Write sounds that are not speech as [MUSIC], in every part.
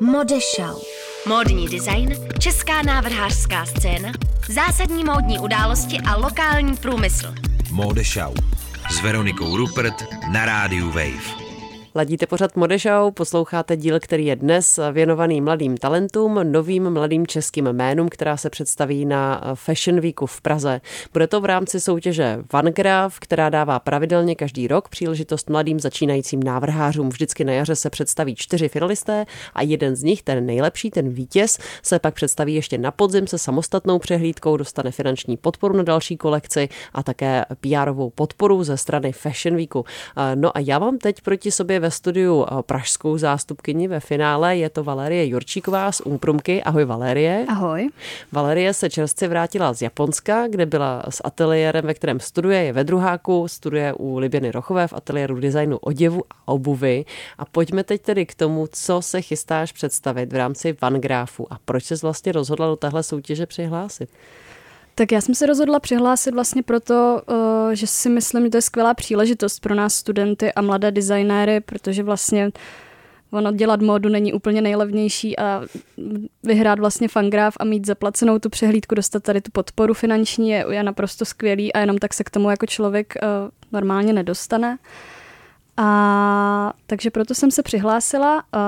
Modešau. Módní design, česká návrhářská scéna, zásadní módní události a lokální průmysl. Modešau s Veronikou Rupert na rádiu Wave. Ladíte pořad Modešau, posloucháte díl, který je dnes věnovaný mladým talentům, novým mladým českým jménům, která se představí na Fashion Weeku v Praze. Bude to v rámci soutěže Van Graaf, která dává pravidelně každý rok příležitost mladým začínajícím návrhářům. Vždycky na jaře se představí čtyři finalisté a jeden z nich, ten nejlepší, ten vítěz, se pak představí ještě na podzim se samostatnou přehlídkou, dostane finanční podporu na další kolekci a také pr podporu ze strany Fashion Weeku. No a já vám teď proti sobě ve studiu eh, pražskou zástupkyni ve finále. Je to Valerie Jurčíková z Umprumky. Ahoj Valerie. Ahoj. Valerie se čerstvě vrátila z Japonska, kde byla s ateliérem, ve kterém studuje, je ve druháku, studuje u Liběny Rochové v ateliéru designu oděvu a obuvy. A pojďme teď tedy k tomu, co se chystáš představit v rámci Van Grafu a proč jsi vlastně rozhodla do téhle soutěže přihlásit. Tak já jsem se rozhodla přihlásit vlastně proto, eh, že si myslím, že to je skvělá příležitost pro nás studenty a mladé designéry, protože vlastně ono dělat módu není úplně nejlevnější a vyhrát vlastně fangraf a mít zaplacenou tu přehlídku, dostat tady tu podporu finanční je, je naprosto skvělý a jenom tak se k tomu jako člověk uh, normálně nedostane. A takže proto jsem se přihlásila uh,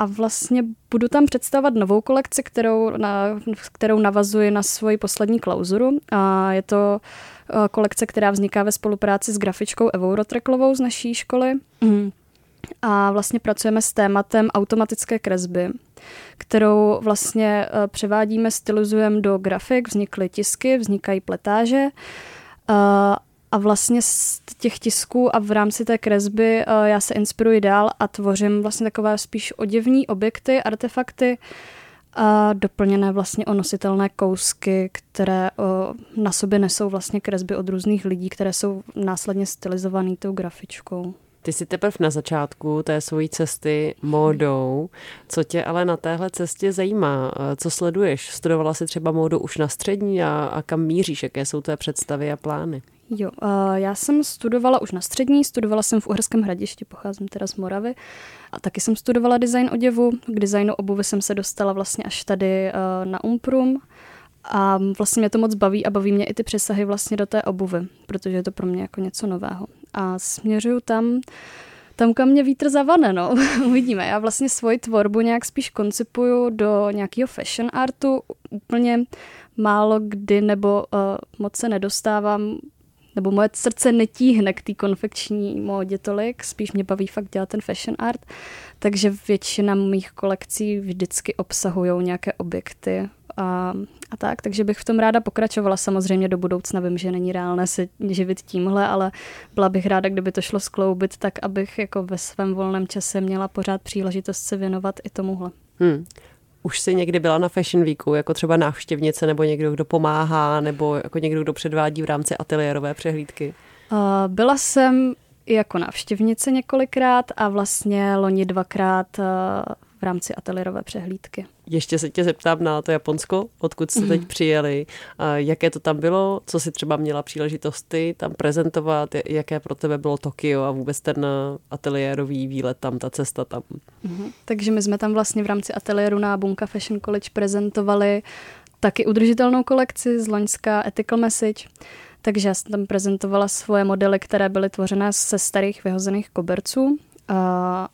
a vlastně budu tam představovat novou kolekci, kterou, na, kterou navazuji na svoji poslední klauzuru. A je to eh, kolekce, která vzniká ve spolupráci s grafičkou Evou Rotreklovou z naší školy. Mm. A vlastně pracujeme s tématem automatické kresby, kterou vlastně eh, převádíme, stylizujeme do grafik, vznikly tisky, vznikají pletáže a vlastně z těch tisků a v rámci té kresby uh, já se inspiruji dál a tvořím vlastně takové spíš oděvní objekty, artefakty, a doplněné vlastně o nositelné kousky, které o, na sobě nesou vlastně kresby od různých lidí, které jsou následně stylizované tou grafičkou. Ty jsi teprve na začátku té svojí cesty módou. Co tě ale na téhle cestě zajímá? Co sleduješ? Studovala jsi třeba módu už na střední a, a kam míříš? Jaké jsou tvé představy a plány? Jo, já jsem studovala už na střední, studovala jsem v Uherském hradišti, pocházím teda z Moravy. A taky jsem studovala design oděvu. K designu obuvy jsem se dostala vlastně až tady uh, na Umprum. A vlastně mě to moc baví a baví mě i ty přesahy vlastně do té obuvy, protože je to pro mě jako něco nového. A směřuju tam, tam, kam mě vítr zavane, no. [LAUGHS] Uvidíme. Já vlastně svoji tvorbu nějak spíš koncipuju do nějakého fashion artu. Úplně málo kdy nebo uh, moc se nedostávám nebo moje srdce netíhne k té konfekční módě tolik, spíš mě baví fakt dělat ten fashion art, takže většina mých kolekcí vždycky obsahují nějaké objekty a, a tak, takže bych v tom ráda pokračovala. Samozřejmě do budoucna vím, že není reálné se živit tímhle, ale byla bych ráda, kdyby to šlo skloubit tak, abych jako ve svém volném čase měla pořád příležitost se věnovat i tomuhle. Hmm. Už jsi někdy byla na Fashion Weeku, jako třeba návštěvnice nebo někdo, kdo pomáhá, nebo jako někdo, kdo předvádí v rámci ateliérové přehlídky? Uh, byla jsem jako návštěvnice několikrát a vlastně loni dvakrát uh, v rámci ateliérové přehlídky. Ještě se tě zeptám na to Japonsko, odkud jste teď mhm. přijeli, jaké to tam bylo, co si třeba měla příležitosti tam prezentovat, jaké pro tebe bylo Tokio a vůbec ten ateliérový výlet tam, ta cesta tam. Mm-hmm. Takže my jsme tam vlastně v rámci ateliéru na Bunka Fashion College prezentovali taky udržitelnou kolekci z Loňska Ethical Message. Takže já jsem tam prezentovala svoje modely, které byly tvořené ze starých vyhozených koberců. A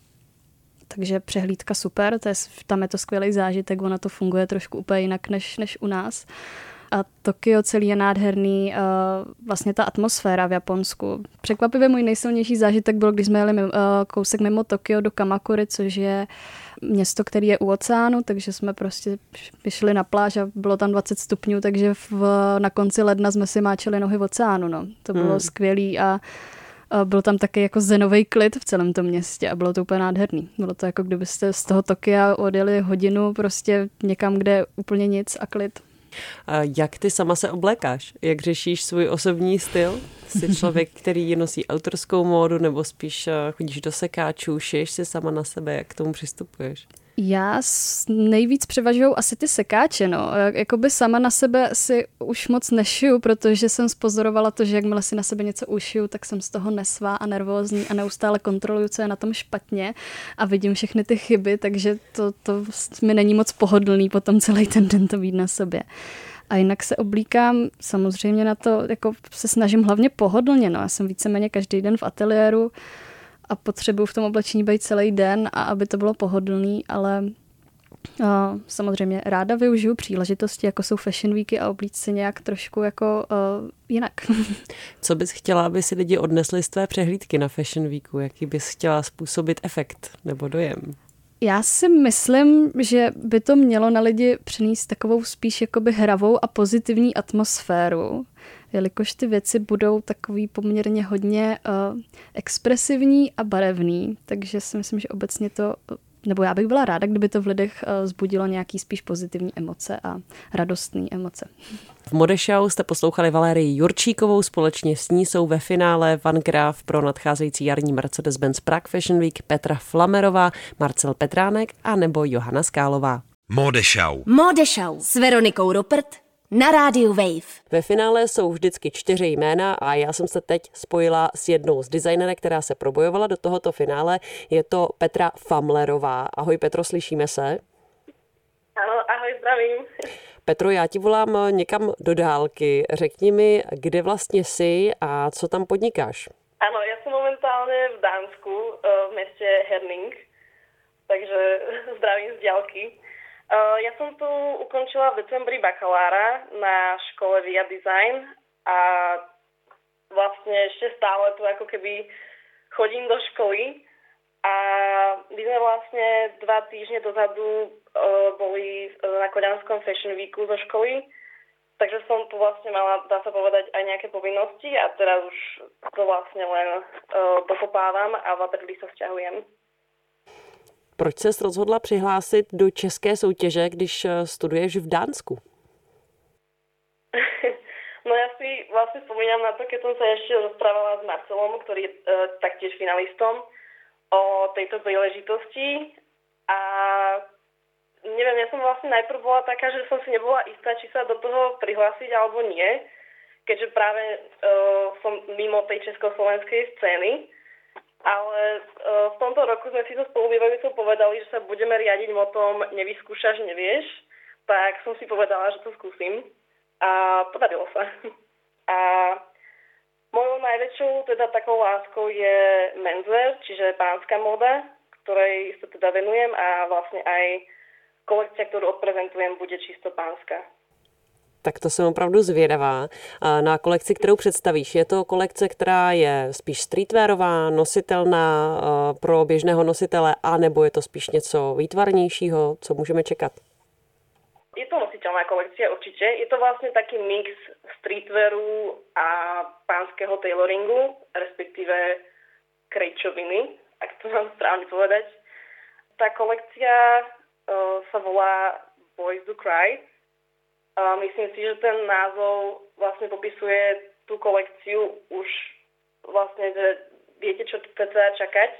takže přehlídka super, to je, tam je to skvělý zážitek, ona to funguje trošku úplně jinak než, než u nás. A Tokio celý je nádherný, uh, vlastně ta atmosféra v Japonsku. Překvapivě můj nejsilnější zážitek byl, když jsme jeli uh, kousek mimo Tokio do Kamakury, což je město, který je u oceánu, takže jsme prostě šli na pláž a bylo tam 20 stupňů, takže v, na konci ledna jsme si máčeli nohy v oceánu. No. To bylo hmm. skvělý a byl tam taky jako zenový klid v celém tom městě a bylo to úplně nádherný. Bylo to jako kdybyste z toho Tokia odjeli hodinu prostě někam, kde je úplně nic a klid. A jak ty sama se oblékáš? Jak řešíš svůj osobní styl? Jsi člověk, [LAUGHS] který nosí autorskou módu nebo spíš eh, chodíš do sekáčů, šiješ si sama na sebe? Jak k tomu přistupuješ? Já nejvíc převažují asi ty sekáče, no. Jakoby sama na sebe si už moc nešiju, protože jsem spozorovala to, že jakmile si na sebe něco ušiju, tak jsem z toho nesvá a nervózní a neustále kontroluju, co je na tom špatně a vidím všechny ty chyby, takže to, to mi není moc pohodlný potom celý ten den to být na sobě. A jinak se oblíkám samozřejmě na to, jako se snažím hlavně pohodlně, no. Já jsem víceméně každý den v ateliéru, a potřebuju v tom oblečení být celý den a aby to bylo pohodlný, ale Uh, samozřejmě ráda využiju příležitosti, jako jsou fashion weeky a oblíct si nějak trošku jako uh, jinak. [LAUGHS] Co bys chtěla, aby si lidi odnesli z tvé přehlídky na fashion weeku? Jaký bys chtěla způsobit efekt nebo dojem? Já si myslím, že by to mělo na lidi přinést takovou spíš jakoby hravou a pozitivní atmosféru jelikož ty věci budou takový poměrně hodně uh, expresivní a barevný, takže si myslím, že obecně to nebo já bych byla ráda, kdyby to v lidech uh, zbudilo nějaký spíš pozitivní emoce a radostné emoce. V Modešau jste poslouchali Valérii Jurčíkovou, společně s ní jsou ve finále Van Graaf pro nadcházející jarní Mercedes-Benz Prague Fashion Week Petra Flamerová, Marcel Petránek a nebo Johana Skálová. Modešau. Modešau s Veronikou Rupert na rádiu Wave. Ve finále jsou vždycky čtyři jména a já jsem se teď spojila s jednou z designerek, která se probojovala do tohoto finále. Je to Petra Famlerová. Ahoj Petro, slyšíme se? Ano, ahoj, zdravím. Petro, já ti volám někam do dálky. Řekni mi, kde vlastně jsi a co tam podnikáš? Ano, já jsem momentálně v Dánsku, eh, v městě Herning, takže [LAUGHS] zdravím z dálky. Uh, ja som tu ukončila v decembri bakalára na škole Via Design a vlastne ešte stále tu ako keby chodím do školy a my sme vlastne dva týždne dozadu uh, boli na Koďanskom Fashion Weeku zo školy, takže som tu vlastne mala, dá sa povedať, aj nejaké povinnosti a teraz už to vlastne len uh, dokopávam a v apríli sa vzťahujem. Proč se rozhodla přihlásit do české soutěže, když eh, studuješ v Dánsku? [LAUGHS] No ja si vlastne spomínam na to, keď som sa ešte rozprávala s Marcelom, ktorý je e, taktiež finalistom, o tejto príležitosti. A neviem, ja som vlastne najprv bola taká, že som si nebola istá, či sa do toho prihlásiť alebo nie, keďže práve e, som mimo tej československej scény. Ale e, v tomto roku sme si to spolu povedali, že sa budeme riadiť motom nevyskúšaš, nevieš. Tak som si povedala, že to skúsim. A podarilo sa. [LAUGHS] A mojou najväčšou teda takou láskou je menswear, čiže pánska moda, ktorej sa teda venujem a vlastne aj kolekcia, ktorú odprezentujem, bude čisto pánska tak to jsem opravdu zvědavá. Na kolekci, kterou představíš, je to kolekce, která je spíš streetwearová, nositelná pro běžného nositele, anebo je to spíš něco výtvarnějšího, co můžeme čekat? Je to nositeľná kolekcia určite. Je to vlastne taký mix streetwearu a pánskeho tailoringu, respektíve krejčoviny, ak to mám správne povedať. Tá kolekcia uh, sa volá Boys Do Cry a myslím si, že ten názov vlastne popisuje tú kolekciu už vlastne, že viete, čo teda čakať.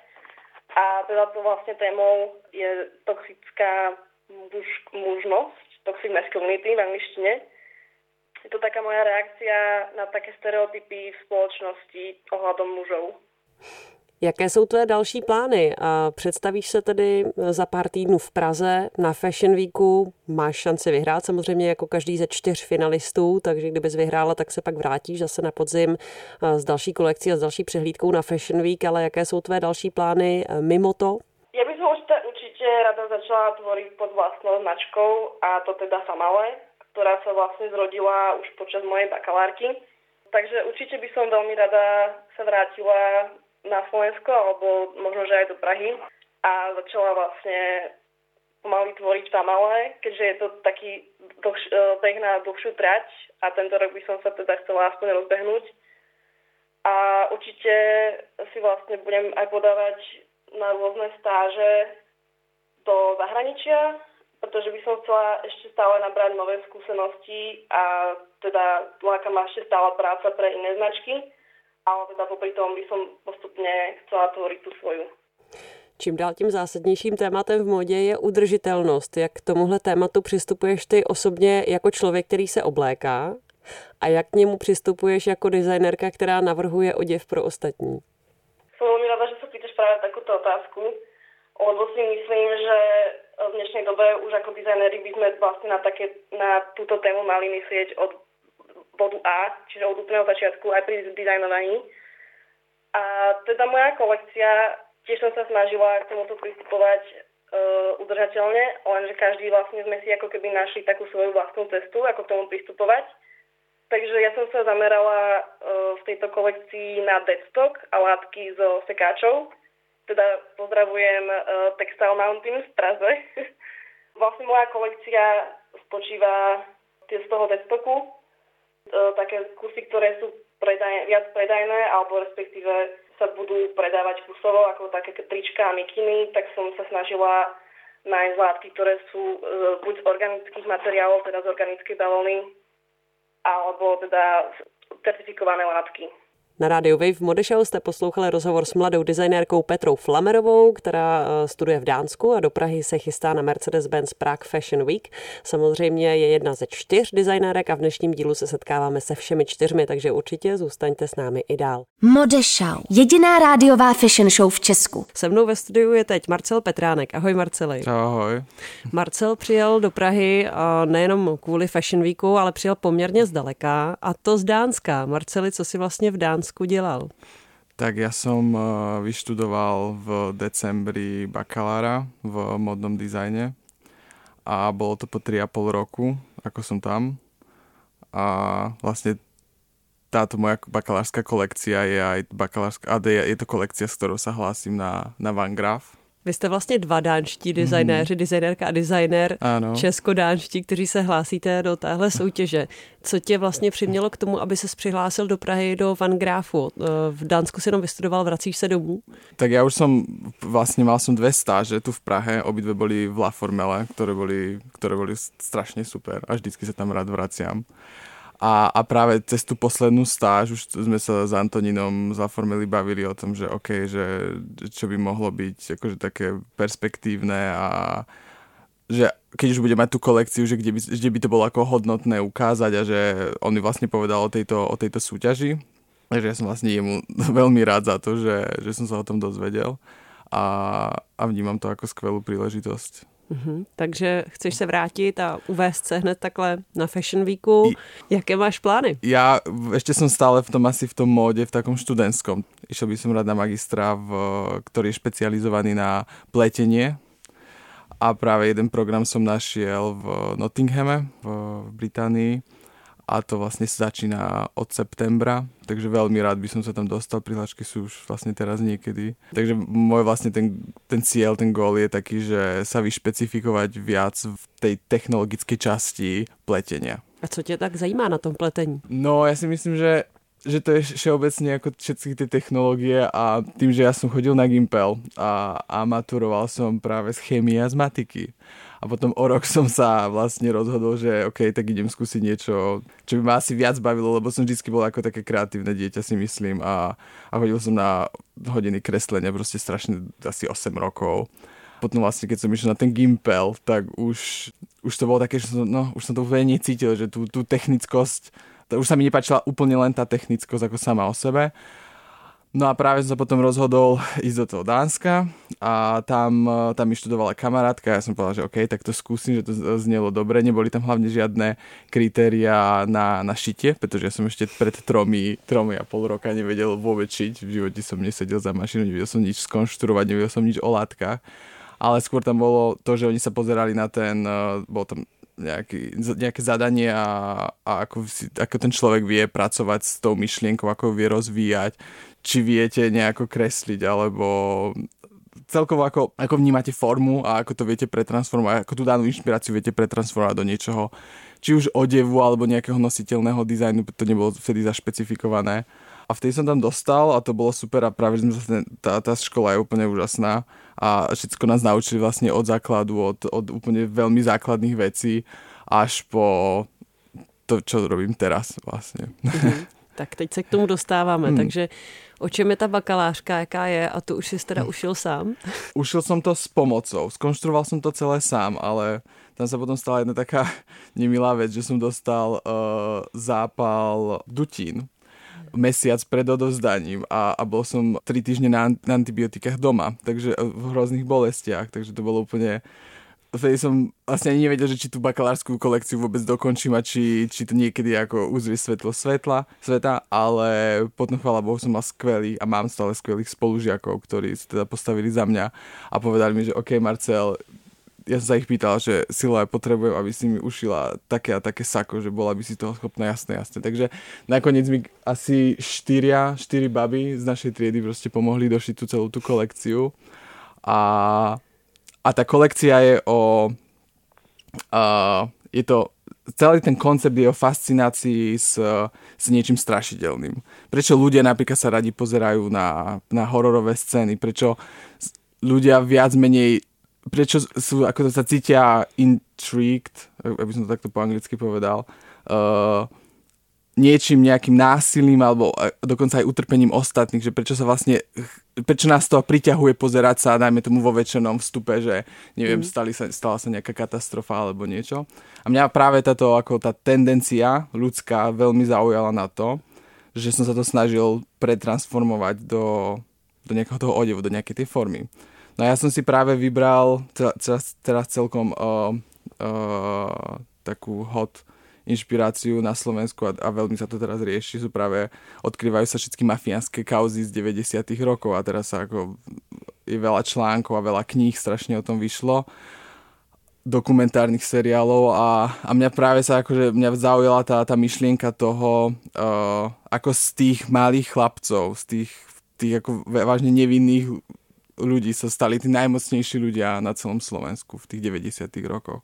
A teda to vlastne témou je toxická muž, mužnosť, toxic masculinity v angličtine. Je to taká moja reakcia na také stereotypy v spoločnosti ohľadom mužov. Jaké jsou tvé další plány? Představíš se tedy za pár týdnů v Praze na Fashion Weeku. Máš šanci vyhrát samozřejmě jako každý ze čtyř finalistů, takže kdybys vyhrála, tak se pak vrátíš zase na podzim s další kolekcí a s další přehlídkou na Fashion Week, ale jaké jsou tvé další plány mimo to? Já bych určitě rada začala tvořit pod vlastnou značkou a to teda Samale, která se vlastně zrodila už počas mojej bakalárky. Takže určite by som veľmi rada sa vrátila na Slovensko alebo možno, že aj do Prahy a začala vlastne pomaly tvoriť v Tamale, keďže je to taký dlhš, e, beh na dlhšiu trať a tento rok by som sa teda chcela aspoň rozbehnúť. A určite si vlastne budem aj podávať na rôzne stáže do zahraničia, pretože by som chcela ešte stále nabrať nové skúsenosti a teda láka ma ešte stále práca pre iné značky ale teda popri tom by som postupne chcela tvoriť tú svoju. Čím dál tím zásadnějším tématem v modě je udržitelnost. Jak k tomuhle tématu přistupuješ ty osobně jako člověk, který se obléká a jak k němu přistupuješ jako designerka, která navrhuje oděv pro ostatní? Som veľmi rada, že sa pýtaš práve takúto otázku, lebo si myslím, že v dnešnej dobe už ako dizajneri by sme vlastne na, také, na túto tému mali myslieť od bodu A, čiže od úplného začiatku aj pri dizajnovaní. A teda moja kolekcia, tiež som sa snažila k tomuto pristupovať uh, udržateľne, lenže každý vlastne sme si ako keby našli takú svoju vlastnú cestu, ako k tomu pristupovať. Takže ja som sa zamerala uh, v tejto kolekcii na deadstock a látky zo sekáčov. Teda pozdravujem uh, Textile Mountain v Praze. [LAUGHS] vlastne moja kolekcia spočíva z toho deadstocku. Uh, také kusy, ktoré sú predaj, viac predajné, alebo respektíve sa budú predávať kusovo, ako také trička a mikiny, tak som sa snažila nájsť látky, ktoré sú uh, buď z organických materiálov, teda z organickej balóny, alebo teda certifikované látky. Na rádiu Wave Modešel jste poslouchali rozhovor s mladou designérkou Petrou Flamerovou, která eh, studuje v Dánsku a do Prahy se chystá na Mercedes-Benz Prague Fashion Week. Samozřejmě je jedna ze čtyř designérek a v dnešním dílu se setkáváme se všemi čtyřmi, takže určitě zůstaňte s námi i dál. Modešau, jediná rádiová fashion show v Česku. Se mnou ve studiu je teď Marcel Petránek. Ahoj Marceli. Ahoj. Marcel přijel do Prahy nejenom kvůli Fashion Weeku, ale přijel poměrně zdaleka a to z Dánska. Marceli, co si vlastně v Dánsku Dánsku dělal? Tak ja som eh, vyštudoval v decembri bakalára v modnom dizajne a bolo to po 3,5 roku, ako som tam. A vlastne táto moja bakalárska kolekcia je aj bakalárska, a je, je to kolekcia, s ktorou sa hlásim na, na Van Graaf vy jste vlastně dva dánští designéři, mm. designérka a designér česko-dánští, kteří se hlásíte do téhle soutěže. Co tě vlastně přimělo k tomu, aby se přihlásil do Prahy do Van Grafu? Eh, v Dánsku si jenom vystudoval, vracíš se domů? Tak já už jsem vlastně mal som dve stáže tu v Prahe, obidve boli v La Formele, které boli, které boli strašně super a vždycky se tam rád vraciam. A, a práve cez tú poslednú stáž už sme sa s Antoninom za Formily bavili o tom, že OK, že čo by mohlo byť akože také perspektívne a že keď už bude mať tú kolekciu, že kde by, kde by to bolo ako hodnotné ukázať a že on mi vlastne povedal o tejto, o tejto súťaži. Takže ja som vlastne jemu [LAUGHS] veľmi rád za to, že, že som sa o tom dozvedel a, a vnímam to ako skvelú príležitosť. Mm-hmm. Takže chceš se vrátit a uvést se hned takhle na Fashion Weeku. Jaké máš plány? Ja ešte som stále v tom asi v tom móde, v takom študentskom. Išiel by som rád na magistra, v, ktorý je špecializovaný na pletenie. A práve jeden program som našiel v Nottinghame v Británii a to vlastne začína od septembra, takže veľmi rád by som sa tam dostal, prihlášky sú už vlastne teraz niekedy. Takže môj vlastne ten, ten cieľ, ten gól je taký, že sa vyšpecifikovať viac v tej technologickej časti pletenia. A co tě tak zajímá na tom pletení? No, ja si myslím, že že to je všeobecne ako všetky tie technológie a tým, že ja som chodil na Gimpel a, a maturoval som práve z chemie a z matiky a potom o rok som sa vlastne rozhodol, že OK, tak idem skúsiť niečo, čo by ma asi viac bavilo, lebo som vždy bol ako také kreatívne dieťa si myslím a, a chodil som na hodiny kreslenia proste strašne asi 8 rokov. Potom vlastne, keď som išiel na ten Gimpel, tak už, už to bolo také, že som, no, už som to úplne necítil, že tú, tú technickosť, to už sa mi nepáčila úplne len tá technickosť ako sama o sebe No a práve som sa potom rozhodol ísť do toho Dánska a tam, tam mi študovala kamarátka ja som povedal, že OK, tak to skúsim, že to znelo dobre. Neboli tam hlavne žiadne kritéria na, na šitie, pretože ja som ešte pred tromi, tromi a pol roka nevedel vôbec šiť. V živote som nesedel za mašinu, nevedel som nič skonštruovať, nevedel som nič o látkach. Ale skôr tam bolo to, že oni sa pozerali na ten, bol tam nejaký, nejaké zadanie a, a ako, ako ten človek vie pracovať s tou myšlienkou, ako vie rozvíjať, či viete nejako kresliť, alebo celkovo ako, ako vnímate formu a ako to viete pretransformovať, ako tú danú inšpiráciu viete pretransformovať do niečoho, či už odevu alebo nejakého nositeľného dizajnu, to nebolo vtedy zašpecifikované. A vtedy som tam dostal a to bolo super a práve sme sa, tá, tá škola je úplne úžasná a všetko nás naučili vlastne od základu, od, od úplne veľmi základných vecí až po to, čo robím teraz vlastne. Mm-hmm. Tak teď se k tomu dostáváme, hmm. takže O čem je ta bakalářka, jaká je? A tu už si teda ušil sám? [LAUGHS] Ušil som to s pomocou, skonštruoval som to celé sám, ale tam sa potom stala jedna taká [LAUGHS] nemilá vec, že som dostal uh, zápal dutín. Mesiac pred odozdaním a, a bol som tri týždne na, na antibiotikách doma, takže v hrozných bolestiach, takže to bolo úplne vtedy som vlastne ani nevedel, že či tú bakalárskú kolekciu vôbec dokončím a či, či to niekedy ako uzrie svetlo svetla, sveta, ale potom chvála Bohu som mal skvelý a mám stále skvelých spolužiakov, ktorí si teda postavili za mňa a povedali mi, že OK Marcel, ja som sa ich pýtal, že Silo, ja potrebujem, aby si mi ušila také a také sako, že bola by si toho schopná, jasné, jasné. Takže nakoniec mi asi štyria, štyri baby z našej triedy proste pomohli došiť tú celú tú kolekciu. A, a tá kolekcia je o... Uh, je to celý ten koncept je o fascinácii s, s niečím strašidelným. Prečo ľudia napríklad sa radi pozerajú na, na hororové scény, prečo ľudia viac menej prečo sú, ako sa cítia intrigued, aby som to takto po anglicky povedal, uh, niečím, nejakým násilím alebo dokonca aj utrpením ostatných, že prečo sa vlastne, prečo nás to priťahuje pozerať sa, dajme tomu vo väčšenom vstupe, že neviem, mm. stali sa, stala sa nejaká katastrofa alebo niečo. A mňa práve táto, ako tá tendencia ľudská veľmi zaujala na to, že som sa to snažil pretransformovať do, do nejakého toho odevu, do nejakej tej formy. No ja som si práve vybral teraz, teraz celkom uh, uh, takú hot inšpiráciu na Slovensku a, a veľmi sa to teraz rieši, sú práve, odkrývajú sa všetky mafiánske kauzy z 90 rokov a teraz sa ako je veľa článkov a veľa kníh strašne o tom vyšlo dokumentárnych seriálov a, a mňa práve sa akože mňa zaujala tá, tá myšlienka toho, uh, ako z tých malých chlapcov, z tých, tých ako vážne nevinných ľudí sa stali tí najmocnejší ľudia na celom Slovensku v tých 90 rokoch.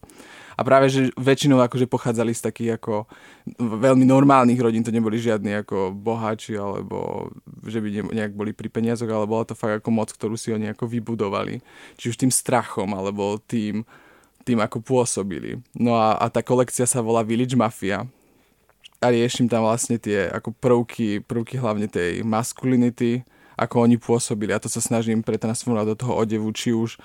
A práve, že väčšinou akože pochádzali z takých ako veľmi normálnych rodín, to neboli žiadni ako boháči, alebo že by nejak boli pri peniazoch, ale bola to fakt ako moc, ktorú si oni ako vybudovali. Či už tým strachom, alebo tým, tým ako pôsobili. No a, a tá kolekcia sa volá Village Mafia, a riešim tam vlastne tie ako prvky, prvky hlavne tej masculinity, ako oni pôsobili. A to sa snažím pretransformovať do toho odevu, či už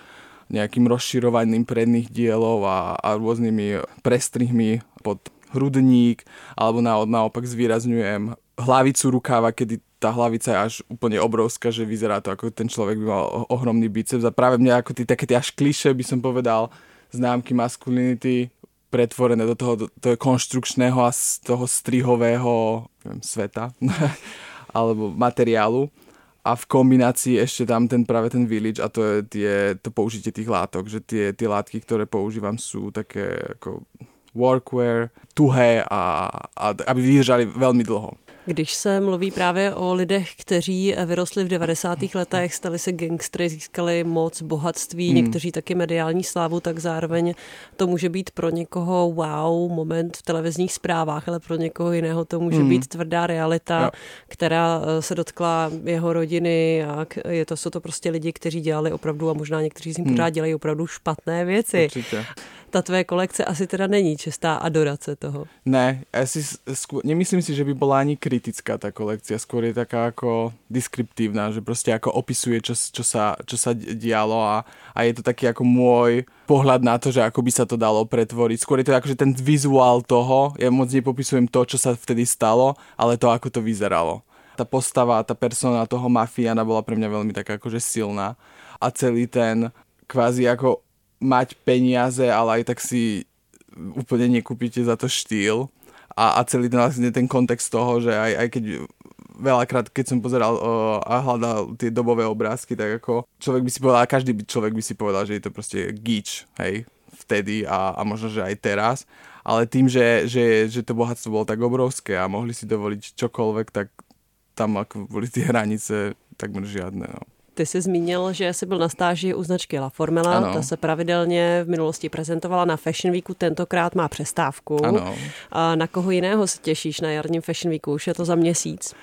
nejakým rozširovaním predných dielov a, a rôznymi prestrihmi pod hrudník, alebo na, naopak zvýrazňujem hlavicu rukáva, kedy tá hlavica je až úplne obrovská, že vyzerá to ako ten človek by mal ohromný biceps a práve mňa ako tí, také tie až kliše by som povedal známky masculinity pretvorené do toho, do toho konštrukčného a z toho strihového neviem, sveta [LAUGHS] alebo materiálu a v kombinácii ešte tam ten práve ten village a to je tie, to použitie tých látok, že tie, tie látky, ktoré používam sú také ako workwear, tuhé a, a aby vydržali veľmi dlho. Když se mluví právě o lidech, kteří vyrostli v 90. letech, stali se gangstry, získali moc, bohatství, hmm. někteří taky mediální slávu, tak zároveň to může být pro někoho wow moment v televizních zprávách, ale pro někoho jiného to může hmm. být tvrdá realita, jo. která eh, se dotkla jeho rodiny a je to, jsou to prostě lidi, kteří dělali opravdu a možná někteří z nich hmm. pořád dělají opravdu špatné věci. Určitě ta tvé kolekce asi teda není čistá adorace toho. Ne, asi nemyslím si, že by bola ani kritická tá kolekcia, skôr je taká ako deskriptívna, že proste ako opisuje, čo, čo, sa, čo sa dialo a, a je to taký ako môj pohľad na to, že ako by sa to dalo pretvoriť. Skôr je to akože ten vizuál toho, ja moc nepopisujem to, čo sa vtedy stalo, ale to, ako to vyzeralo. Tá postava, tá persona toho mafiana bola pre mňa veľmi taká akože silná a celý ten kvázi ako mať peniaze, ale aj tak si úplne nekúpite za to štýl a, a celý ten, vlastne ten kontext toho, že aj, aj keď veľakrát, keď som pozeral o, a hľadal tie dobové obrázky, tak ako človek by si povedal, každý by, človek by si povedal, že je to proste gíč, hej, vtedy a, a možno, že aj teraz, ale tým, že, že, že to bohatstvo bolo tak obrovské a mohli si dovoliť čokoľvek, tak tam ako boli tie hranice takmer žiadne, no. Ty jsi zmínil, že jsi byl na stáži u značky La Formela, ano. ta se pravidelně v minulosti prezentovala na Fashion Weeku, tentokrát má přestávku. Ano. A na koho jiného se těšíš na jarním Fashion Weeku? Už je to za měsíc.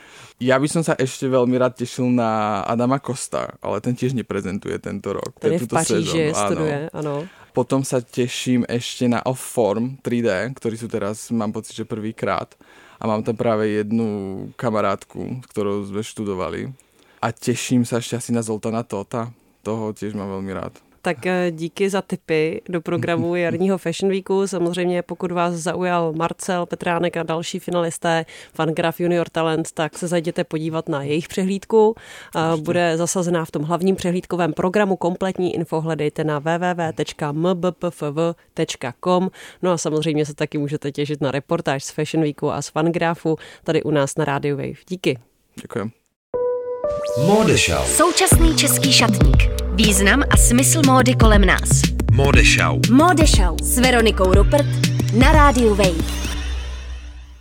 Ja by som sa ešte veľmi rád tešil na Adama Kosta, ale ten tiež neprezentuje tento rok. Ten je v Paříži, studuje, ano. Potom sa teším ešte na Off Form 3D, ktorí sú teraz, mám pocit, že prvýkrát. A mám tam práve jednu kamarátku, ktorou sme študovali a teším sa ešte asi na Zoltana Tota. Toho tiež mám veľmi rád. Tak eh, díky za tipy do programu [LAUGHS] jarního Fashion Weeku. Samozřejmě pokud vás zaujal Marcel, Petránek a další finalisté Fangraph Junior Talent, tak se zajděte podívat na jejich přehlídku. Bude zasazená v tom hlavním přehlídkovém programu. Kompletní info hledejte na www.mbpfv.com. No a samozřejmě se taky můžete těšit na reportáž z Fashion Weeku a z Fangraphu tady u nás na Radio Wave. Díky. Ďakujem. Modešau. Současný český šatník. Význam a smysl módy kolem nás. Modešau. Modešau s Veronikou Rupert na rádiu Wave.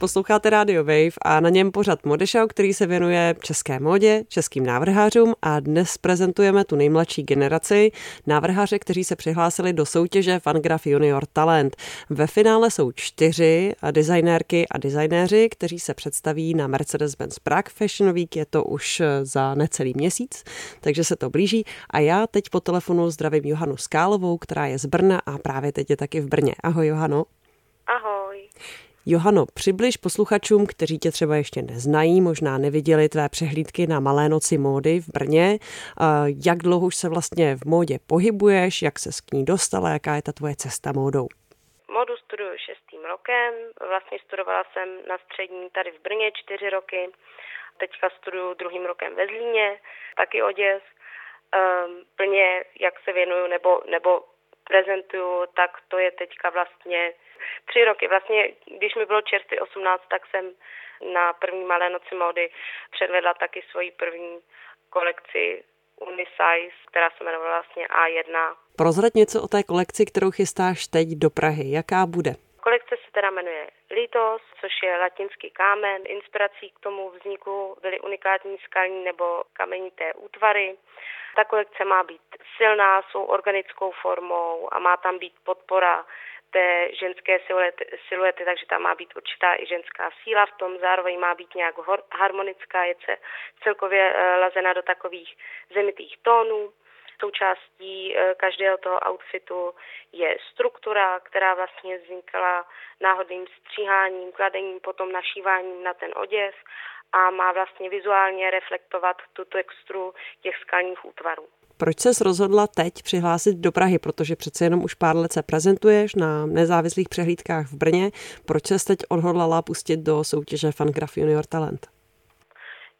Posloucháte Radio Wave a na něm pořad Modešau, který se věnuje české módě, českým návrhářům a dnes prezentujeme tu nejmladší generaci návrháře, kteří se přihlásili do soutěže Fangraph Junior Talent. Ve finále jsou čtyři designérky a designéři, kteří se představí na Mercedes-Benz Prague Fashion Week. Je to už za necelý měsíc, takže se to blíží. A já teď po telefonu zdravím Johanu Skálovou, která je z Brna a právě teď je taky v Brně. Ahoj Johano. Ahoj. Johano, přibliž posluchačům, kteří tě třeba ještě neznají, možná neviděli tvé přehlídky na Malé noci módy v Brně. Jak dlouho už se vlastně v módě pohybuješ, jak se k ní dostala, jaká je ta tvoje cesta módou? Modu studuju šestým rokem, vlastně studovala jsem na střední tady v Brně čtyři roky, teďka studuju druhým rokem ve Zlíně, taky oděv. Um, plně, jak se věnuju nebo, nebo prezentuju, tak to je teďka vlastně tři roky. Vlastně, když mi bylo čerstvě 18, tak jsem na první malé noci módy předvedla taky svoji první kolekci Unisize, která se jmenovala vlastně A1. Prozrať něco o té kolekci, kterou chystáš teď do Prahy. Jaká bude? Kolekce se teda jmenuje Litos, což je latinský kámen. Inspirací k tomu vzniku byly unikátní skalní nebo kamenité útvary. Ta kolekce má být silná, svou organickou formou a má tam být podpora té ženské siluety, siluety, takže tam má být určitá i ženská síla v tom, zároveň má být nějak harmonická, je celkově eh, lazena do takových zemitých tónů. Součástí eh, každého toho outfitu je struktura, která vlastně vznikla náhodným stříháním, kladením, potom našíváním na ten oděv a má vlastně vizuálně reflektovat tu texturu těch skalních útvarů. Proč ses rozhodla teď přihlásit do Prahy? Protože přece jenom už pár let se prezentuješ na nezávislých přehlídkách v Brně. Proč ses teď odhodlala pustit do soutěže Fangraph Junior Talent?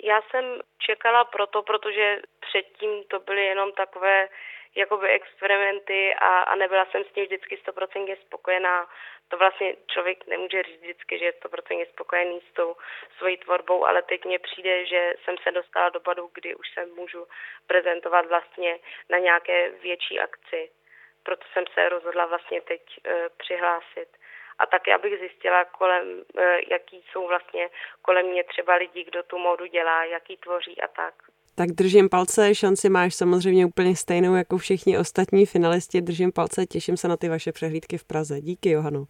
Já jsem čekala proto, protože předtím to byly jenom takové jakoby experimenty a, a nebyla jsem s tím vždycky stoprocentně spokojená. To vlastně člověk nemůže říct vždycky, že je stoprocentně spokojený s tou svojí tvorbou, ale teď mně přijde, že jsem se dostala do bodu, kdy už se můžu prezentovat vlastně na nějaké větší akci. Proto jsem se rozhodla vlastně teď e, přihlásit. A taky, abych zjistila, kolem, e, jaký jsou vlastně kolem mě třeba lidi, kdo tu módu dělá, jaký tvoří a tak. Tak držím palce, šanci máš samozřejmě úplně stejnou jako všichni ostatní finalisti. Držím palce, těším se na ty vaše přehlídky v Praze. Díky, Johanu.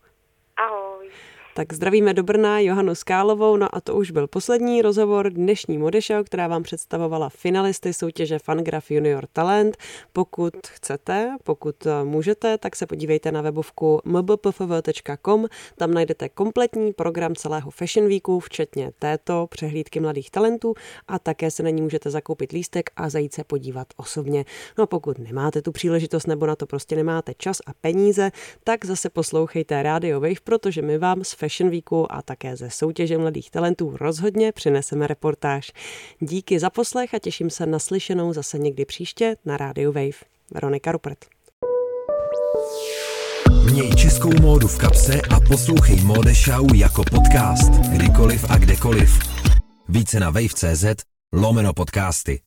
Tak zdravíme do Brna Johanu Skálovou, no a to už byl poslední rozhovor dnešní Modešau, která vám představovala finalisty soutěže Fangraph Junior Talent. Pokud chcete, pokud eh, můžete, tak se podívejte na webovku mbpfv.com, tam najdete kompletní program celého Fashion Weeku, včetně této přehlídky mladých talentů a také se na ní můžete zakoupit lístek a zajít se podívat osobně. No a pokud nemáte tu příležitost nebo na to prostě nemáte čas a peníze, tak zase poslouchejte Radio Wave, protože my vám s Fashion Weeku a také ze soutěže mladých talentů rozhodně přineseme reportáž. Díky za poslech a těším se na slyšenou zase někdy příště na rádiu Wave. Veronika Rupert. Měj českou módu v kapse a poslouchej Mode Show jako podcast, kdykoliv a kdekoliv. Více na wave.cz lomeno podcasty.